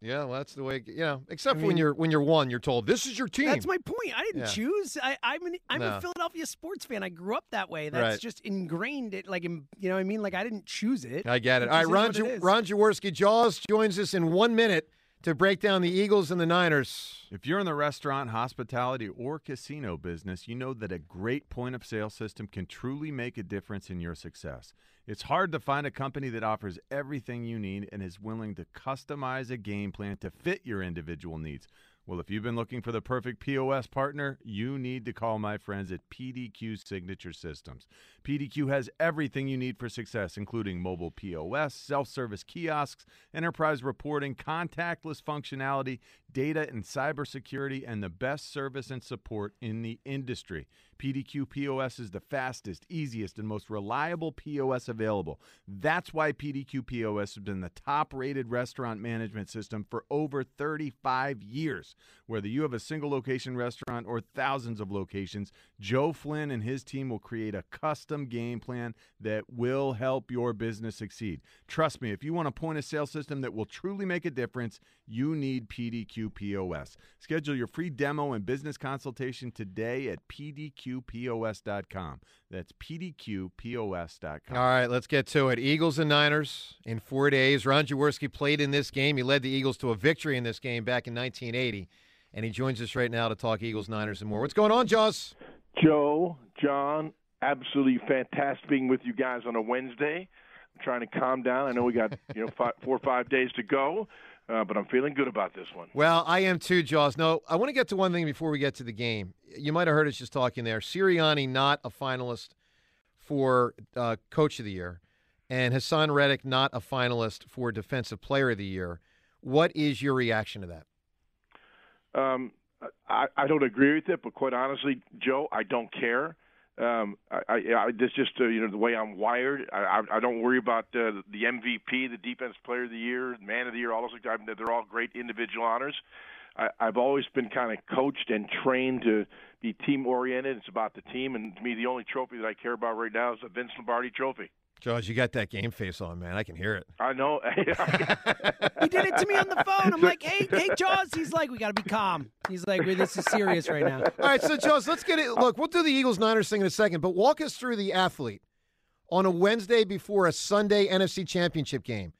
Yeah, well, that's the way. You know, except I for when you're when you're one, you're told this is your team. That's my point. I didn't Yeah. choose. I, I'm an, I'm No. a Philadelphia sports fan. I grew up that way. That's Right. just ingrained. It like in, you know what I mean. Like I didn't choose it. I get it. It All right, Ron, what it Ju- is. Ron Jaworski Jaws joins us in one minute to break down the Eagles and the Niners. If you're in the restaurant, hospitality, or casino business, you know that a great point of sale system can truly make a difference in your success. It's hard to find a company that offers everything you need and is willing to customize a game plan to fit your individual needs. Well, if you've been looking for the perfect POS partner, you need to call my friends at PDQ Signature Systems. PDQ has everything you need for success, including mobile POS, self service kiosks, enterprise reporting, contactless functionality, data and cybersecurity, and the best service and support in the industry. PDQ POS is the fastest, easiest, and most reliable POS available. That's why PDQ POS has been the top rated restaurant management system for over 35 years. Whether you have a single location restaurant or thousands of locations, Joe Flynn and his team will create a custom game plan that will help your business succeed. Trust me, if you want a point of sale system that will truly make a difference, you need PDQ POS. Schedule your free demo and business consultation today at pdqpos.com. That's pdqpos.com. All right, let's get to it. Eagles and Niners in four days. Ron Jaworski played in this game. He led the Eagles to a victory in this game back in 1980, and he joins us right now to talk Eagles, Niners, and more. What's going on, Jaws? Joe, John, absolutely fantastic being with you guys on a Wednesday. I'm trying to calm down. I know we got you know five, four or five days to go, uh, but I'm feeling good about this one. Well, I am too, Jaws. No, I want to get to one thing before we get to the game. You might have heard us just talking there. Sirianni not a finalist for uh, Coach of the Year, and Haason Reddick not a finalist for Defensive Player of the Year. What is your reaction to that? Um, I, I don't agree with it, but quite honestly, Joe, I don't care. Um, I, I, I that's just uh, you know the way I'm wired. I, I, I don't worry about uh, the MVP, the Defense Player of the Year, Man of the Year, all those. I mean, they're all great individual honors. I, I've always been kind of coached and trained to be team oriented. It's about the team, and to me, the only trophy that I care about right now is the Vince Lombardi Trophy. Jaws, you got that game face on, man. I can hear it. I know. He did it to me on the phone. I'm like, hey, hey, Jaws. He's like, we got to be calm. He's like, "Wait, this is serious right now. All right, so Jaws, let's get it. Look, we'll do the Eagles Niners thing in a second, but walk us through the athlete on a Wednesday before a Sunday NFC Championship game,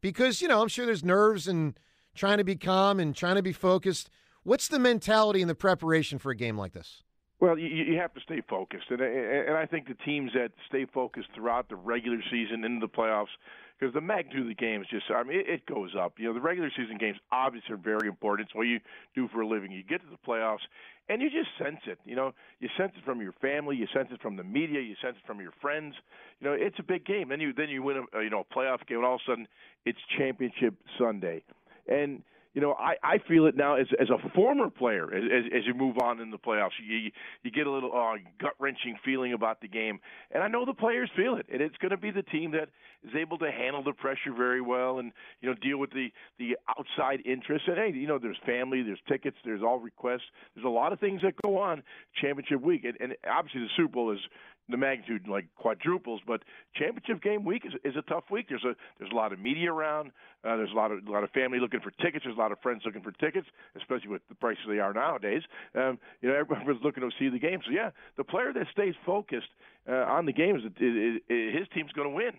because you know I'm sure there's nerves and trying to be calm and trying to be focused. What's the mentality and the preparation for a game like this? Well, you, you have to stay focused, and and I think the teams that stay focused throughout the regular season into the playoffs, because the magnitude of the games just, I mean, it, it goes up. You know, the regular season games obviously are very important. It's what you do for a living. You get to the playoffs, and you just sense it. You know, you sense it from your family, you sense it from the media, you sense it from your friends. You know, it's a big game. Then you then you win a you know a playoff game, and all of a sudden it's championship Sunday, and you know, I, I feel it now as as a former player. As, as, as you move on in the playoffs, you you get a little uh, gut wrenching feeling about the game, and I know the players feel it. And it's going to be the team that is able to handle the pressure very well, and you know, deal with the the outside interests. And hey, you know, there's family, there's tickets, there's all requests. There's a lot of things that go on championship week, and, and obviously the Super Bowl is the magnitude like quadruples, but championship game week is, is a tough week. There's a there's a lot of media around. Uh, there's a lot of a lot of family looking for tickets. There's a lot of friends looking for tickets, especially with the prices they are nowadays. Um, you know, everyone's looking to see the game. So yeah, the player that stays focused uh, on the game is, is, is his team's going to win.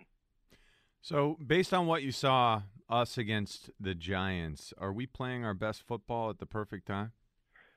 So, based on what you saw us against the Giants, are we playing our best football at the perfect time?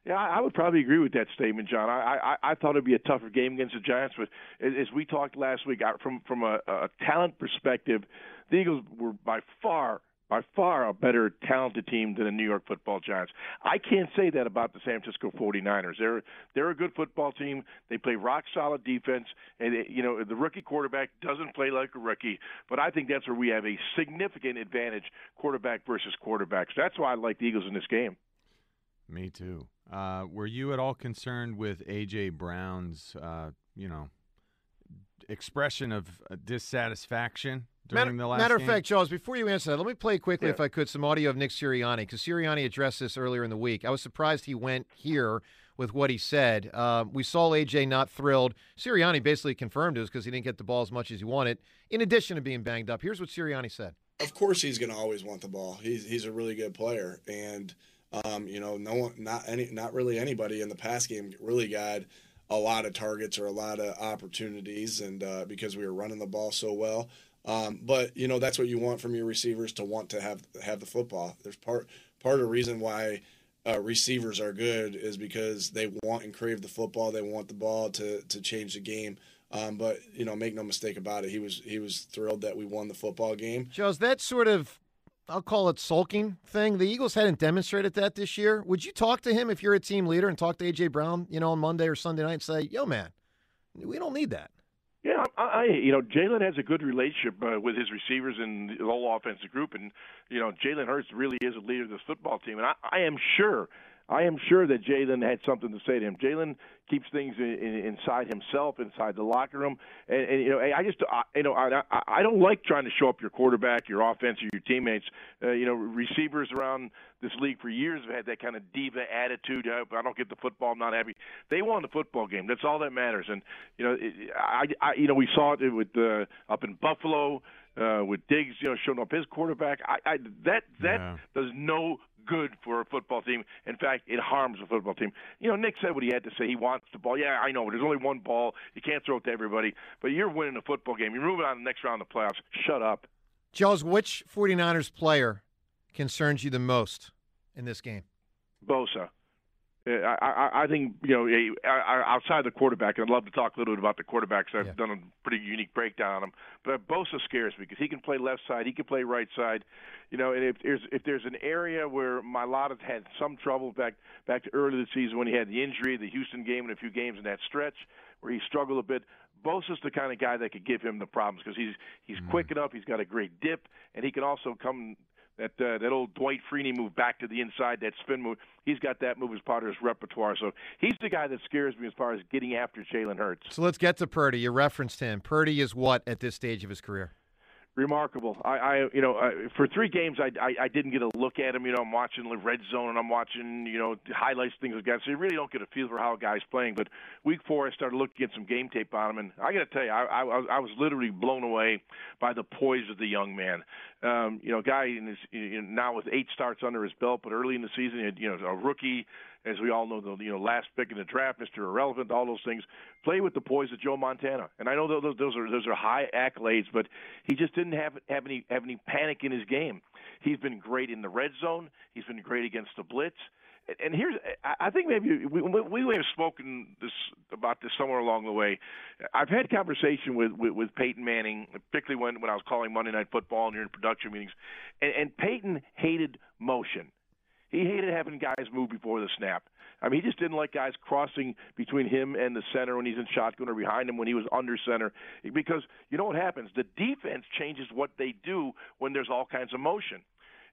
Yeah, I would probably agree with that statement, John. I I, I thought it'd be a tougher game against the Giants, but as we talked last week, from from a, a talent perspective, the Eagles were by far by far a better talented team than the New York Football Giants. I can't say that about the San Francisco 49ers. They're they're a good football team. They play rock solid defense, and it, you know the rookie quarterback doesn't play like a rookie. But I think that's where we have a significant advantage, quarterback versus quarterbacks. That's why I like the Eagles in this game. Me too. Uh, were you at all concerned with AJ Brown's, uh, you know, expression of uh, dissatisfaction during matter, the last matter game? of fact, Charles, before you answer that, let me play quickly, Yeah. if I could, some audio of Nick Sirianni because Sirianni addressed this earlier in the week. I was surprised he went here with what he said. Uh, we saw AJ not thrilled. Sirianni basically confirmed it was because he didn't get the ball as much as he wanted. In addition to being banged up, here's what Sirianni said. Of course, he's going to always want the ball. He's he's a really good player, and um, you know, no one, not any, not really anybody in the pass game really got a lot of targets or a lot of opportunities, and uh, because we were running the ball so well. Um, but you know, that's what you want from your receivers to want to have have the football. There's part part of the reason why. Uh, receivers are good is because they want and crave the football. They want the ball to to change the game. Um, but you know, make no mistake about it. He was he was thrilled that we won the football game. Charles, that sort of, I'll call it sulking thing. The Eagles hadn't demonstrated that this year. Would you talk to him if you're a team leader and talk to AJ Brown, you know, on Monday or Sunday night and say, "Yo, man, we don't need that." Yeah, I, I you know Jalen has a good relationship uh, with his receivers and the whole offensive group, and you know Jalen Hurts really is a leader of this football team, and I, I am sure, I am sure that Jalen had something to say to him. Jalen keeps things in, in, inside himself, inside the locker room, and, and you know I just I, you know I, I I don't like trying to show up your quarterback, your offense, or your teammates. Uh, you know receivers around this league for years have had that kind of diva attitude. Uh, I don't get the football, I'm not happy. They won the football game. That's all that matters. And you know, it, I, I, you know, we saw it with uh, up in Buffalo uh, with Diggs, you know, showing up his quarterback. I, I that that Yeah. does no good for a football team. In fact, it harms a football team. You know, Nick said what he had to say. He wants the ball. Yeah, I know. There's only one ball. You can't throw it to everybody. But you're winning a football game. You're moving on to the next round of the playoffs. Shut up. Charles, which 49ers player concerns you the most in this game? Bosa. I, I, I think you know I- I- outside the quarterback, and I'd love to talk a little bit about the quarterbacks. I've done a pretty unique breakdown on them, but Bosa scares me because he can play left side, he can play right side. You know, and if there's if there's an area where Mailata had some trouble back back to early the season when he had the injury, the Houston game, and a few games in that stretch where he struggled a bit. Bosa's the kind of guy that could give him the problems because he's he's mm. quick enough, he's got a great dip, and he can also come that uh, that old Dwight Freeney move back to the inside, that spin move. He's got that move as part of his repertoire. So he's the guy that scares me as far as getting after Jalen Hurts. So let's get to Purdy. You referenced him. Purdy is what at this stage of his career? Remarkable. I, I you know, uh, for three games, I, I I didn't get a look at him. You know, I'm watching the red zone and I'm watching you know highlights things that. So you really don't get a feel for how a guy's playing. But week four, I started looking at some game tape on him, and I got to tell you, I, I I was literally blown away by the poise of the young man. Um, you know, guy in his, you know, now with eight starts under his belt, but early in the season, he had, you know, a rookie as we all know, the you know last pick in the draft, Mr. Irrelevant, all those things. Play with the poise of Joe Montana, and I know those those are those are high accolades, but he just didn't have have any have any panic in his game. He's been great in the red zone. He's been great against the blitz. And- here's, I think maybe we, we may have spoken this about this somewhere along the way. I've had conversation with, with with Peyton Manning, particularly when when I was calling Monday Night Football and you're in production meetings, and, and Peyton hated motion. He hated having guys move before the snap. I mean, he just didn't like guys crossing between him and the center when he's in shotgun or behind him when he was under center. Because you know what happens? The defense changes what they do when there's all kinds of motion.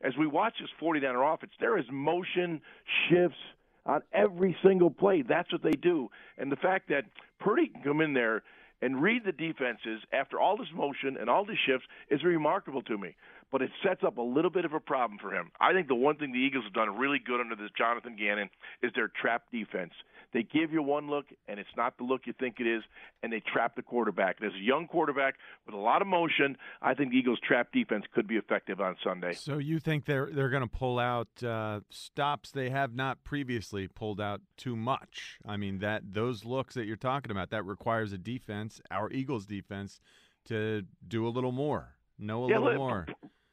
As we watch this 49er offense, there is motion shifts on every single play. That's what they do. And the fact that Purdy can come in there and read the defenses after all this motion and all these shifts is remarkable to me. But it sets up a little bit of a problem for him. I think the one thing the Eagles have done really good under this Jonathan Gannon is their trap defense. They give you one look, and it's not the look you think it is, and they trap the quarterback. And as a young quarterback with a lot of motion, I think the Eagles' trap defense could be effective on Sunday. So you think they're they're going to pull out uh, stops they have not previously pulled out too much? I mean that those looks that you're talking about that requires a defense, our Eagles defense, to do a little more, know a Yeah, little more.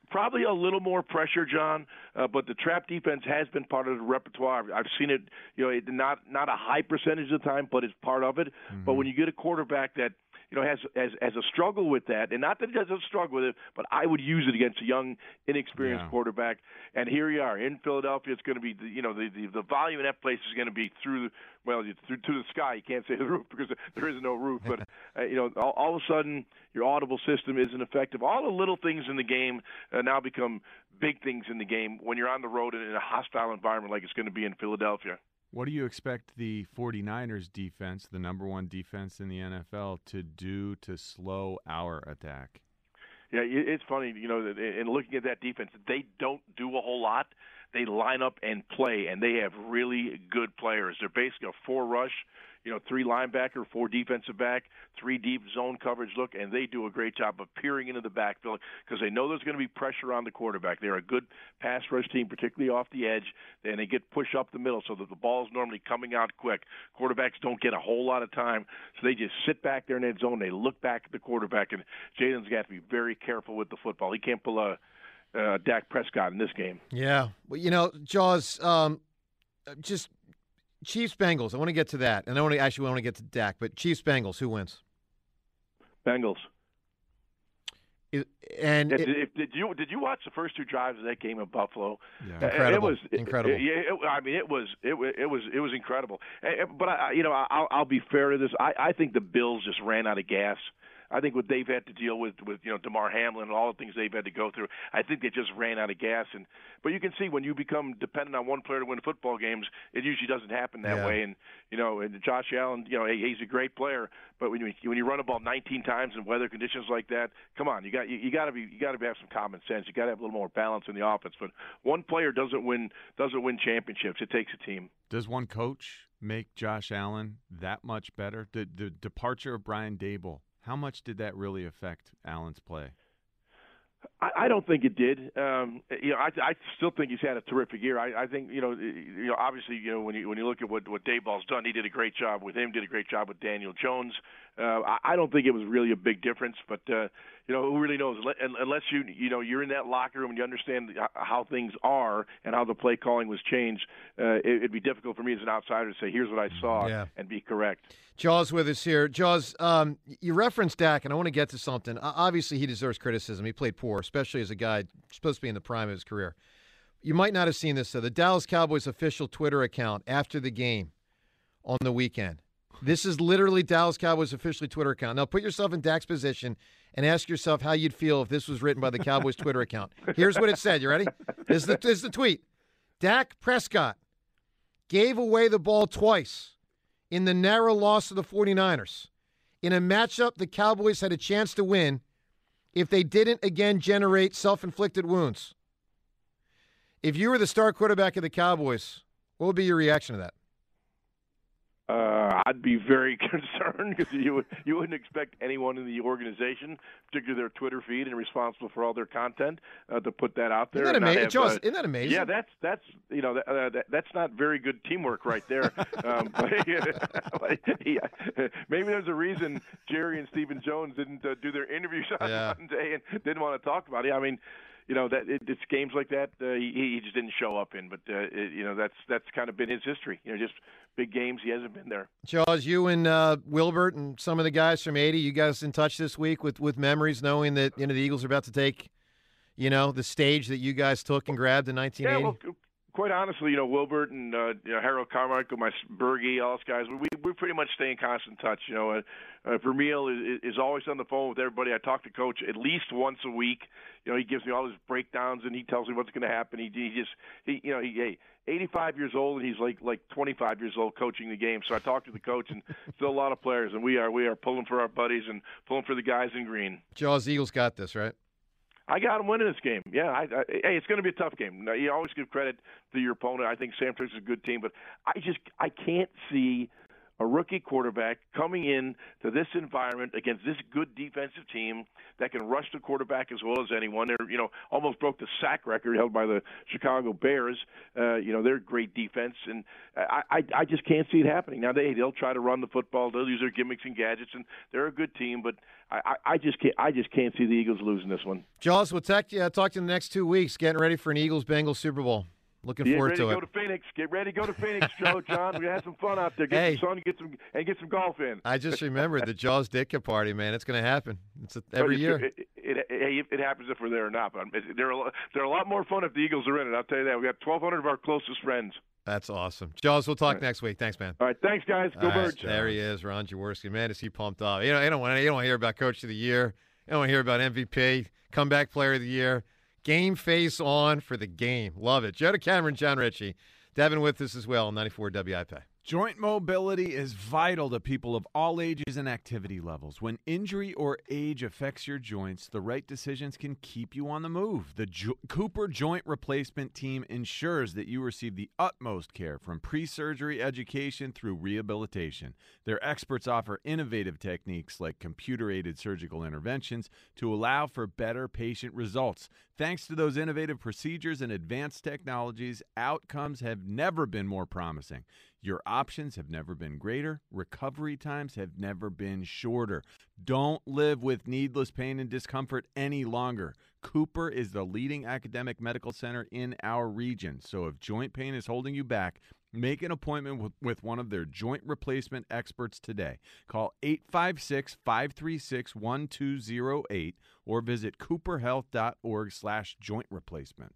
Probably a little more pressure, John. Uh, but the trap defense has been part of the repertoire. I've, I've seen it. You know, it, not not a high percentage of the time, but it's part of it. But when you get a quarterback that you know, has has has a struggle with that, and not that he doesn't struggle with it, but I would use it against a young, inexperienced Yeah. quarterback. And here you are in Philadelphia. It's going to be, the, you know, the, the the volume in that place is going to be through, well, through to the sky. You can't say the roof because there is no roof, but uh, you know, all, all of a sudden your audible system isn't effective. All the little things in the game uh, now become big things in the game when you're on the road in a hostile environment like it's going to be in Philadelphia. What do you expect the 49ers defense, the number one defense in the NFL, to do to slow our attack? Yeah, it's funny, you know, in looking at that defense, they don't do a whole lot. They line up and play, and they have really good players. They're basically a four rush, you know, three linebacker, four defensive back, three deep zone coverage look, and they do a great job of peering into the backfield because they know there's going to be pressure on the quarterback. They're a good pass rush team, particularly off the edge, and they get push up the middle so that the ball's normally coming out quick. Quarterbacks don't get a whole lot of time, so they just sit back there in that zone. They look back at the quarterback, and Jalen's got to be very careful with the football. He can't pull a uh, Dak Prescott in this game. Yeah. Well, you know, Jaws, um, just Chiefs Bengals. I want to get to that. And I want to actually want to get to Dak, but Chiefs Bengals, who wins? Bengals. It- and Yeah, it- did, did you did you watch the first two drives of that game in Buffalo? Yeah. Incredible. It was Incredible. Yeah, it, I mean, it was it was it was it was incredible. But I, you know, I'll, I'll be fair to this. I, I think the Bills just ran out of gas. I think what they've had to deal with with you know Damar Hamlin and all the things they've had to go through. I think they just ran out of gas. And but you can see when you become dependent on one player to win football games, it usually doesn't happen that Yeah. way. And you know, and Josh Allen, you know, hey, he's a great player, but when you when you run a ball 19 times in weather conditions like that, come on, you got you, you got to be you got to have some common sense. You got to have a little more balance in the offense. But one player doesn't win doesn't win championships. It takes a team. Does one coach make Josh Allen that much better? The, the departure of Brian Daboll, how much did that really affect Allen's play? I, I don't think it did. Um, you know, I, I still think he's had a terrific year. I, I think you know, you know, obviously, you know, when you when you look at what what Daboll's done, he did a great job with him. Did a great job with Daniel Jones. Uh, I, don't think it was really a big difference, but uh, you know, who really knows? Unless you you know you're in that locker room and you understand how things are and how the play calling was changed, uh, it, it'd be difficult for me as an outsider to say, "Here's what I saw," Yeah. and be correct. Jaws with us here. Jaws, um, you referenced Dak, and I want to get to something. Obviously, he deserves criticism. He played poor, especially as a guy supposed to be in the prime of his career. You might not have seen this, though. The Dallas Cowboys official Twitter account after the game on the weekend. This is literally Dallas Cowboys officially Twitter account. Now, put yourself in Dak's position and ask yourself how you'd feel if this was written by the Cowboys Twitter account. Here's what it said. You ready? This is the, this is the tweet. Dak Prescott gave away the ball twice in the narrow loss to the 49ers. In a matchup the Cowboys had a chance to win if they didn't again generate self inflicted wounds. If you were the star quarterback of the Cowboys, what would be your reaction to that? Uh, I'd be very concerned because you would you wouldn't expect anyone in the organization, particularly their Twitter feed and responsible for all their content, uh, to put that out there. Isn't that and not ama- have, uh, isn't that amazing? Yeah, that's that's you know that, uh, that, that's not very good teamwork right there. um, but, yeah, maybe there's a reason Jerry and Stephen Jones didn't uh, do their interviews on Yeah. Monday and didn't want to talk about it. I mean. You know that it, it's games like that uh, he, he just didn't show up in, but uh, it, you know that's that's kind of been his history. You know, just big games he hasn't been there. Jaws, you and uh, Wilbert and some of the guys from 80, you guys in touch this week with, with memories, knowing that you know the Eagles are about to take, you know, the stage that you guys took and grabbed in 1980? Yeah, well, quite honestly, you know, Wilbert and uh, you know, Harold Carmichael, my Bergey, all those guys, we we pretty much stay in constant touch. You know, uh, uh, Vermeil is, is always on the phone with everybody. I talk to Coach at least once a week. You know, he gives me all his breakdowns and he tells me what's going to happen. He, he just, he, you know, he, hey, 85 years old and he's like like 25 years old coaching the game. So I talk to the coach and still a lot of players, and we are we are pulling for our buddies and pulling for the guys in green. Jaws, Eagles got this, right? I got them winning this game. Yeah, I, I, hey, it's going to be a tough game. Now, you always give credit to your opponent. I think San Francisco's a good team, but I just I can't see a rookie quarterback coming in to this environment against this good defensive team that can rush the quarterback as well as anyone. They're you know almost broke the sack record held by the Chicago Bears. Uh, you know they're great defense, and I, I I just can't see it happening. Now they they'll try to run the football. They'll use their gimmicks and gadgets, and they're a good team. But I I, just can't I just can't see the Eagles losing this one. Jaws, we'll talk, uh, talk to you in the next two weeks, getting ready for an Eagles Bengals Super Bowl. Looking Get forward ready to to it. go to Phoenix. Get ready to go to Phoenix, Joe. John, we're gonna have some fun out there. Get Hey. some sun, get some, and get some golf in. I just remembered the Jaws Ditka party, man. It's going to happen. It's a, every it's- year. It, it, it, it happens if we're there or not. But they're a, they're a lot more fun if the Eagles are in it. I'll tell you that. We got 1,200 of our closest friends. That's awesome. Jaws, we'll talk next week. Thanks, man. All right, thanks, guys. Go All right, Birds. there he is, Ron Jaworski. Man, is he pumped up? You know, you don't want to, you don't want to hear about Coach of the Year. You don't want to hear about MVP, Comeback Player of the Year, Game Face on for the game. Love it. Joe Cameron, John Ritchie, Devin with us as well. 94 WIP. Joint mobility is vital to people of all ages and activity levels. When injury or age affects your joints, the right decisions can keep you on the move. The jo- Cooper Joint Replacement Team ensures that you receive the utmost care from pre surgery education through rehabilitation. Their experts offer innovative techniques like computer aided surgical interventions to allow for better patient results. Thanks to those innovative procedures and advanced technologies, outcomes have never been more promising. Your options have never been greater. Recovery times have never been shorter. Don't live with needless pain and discomfort any longer. Cooper is the leading academic medical center in our region. So if joint pain is holding you back, make an appointment with, one of their joint replacement experts today. Call 856 536 1208 or visit cooperhealth.org slash joint replacement.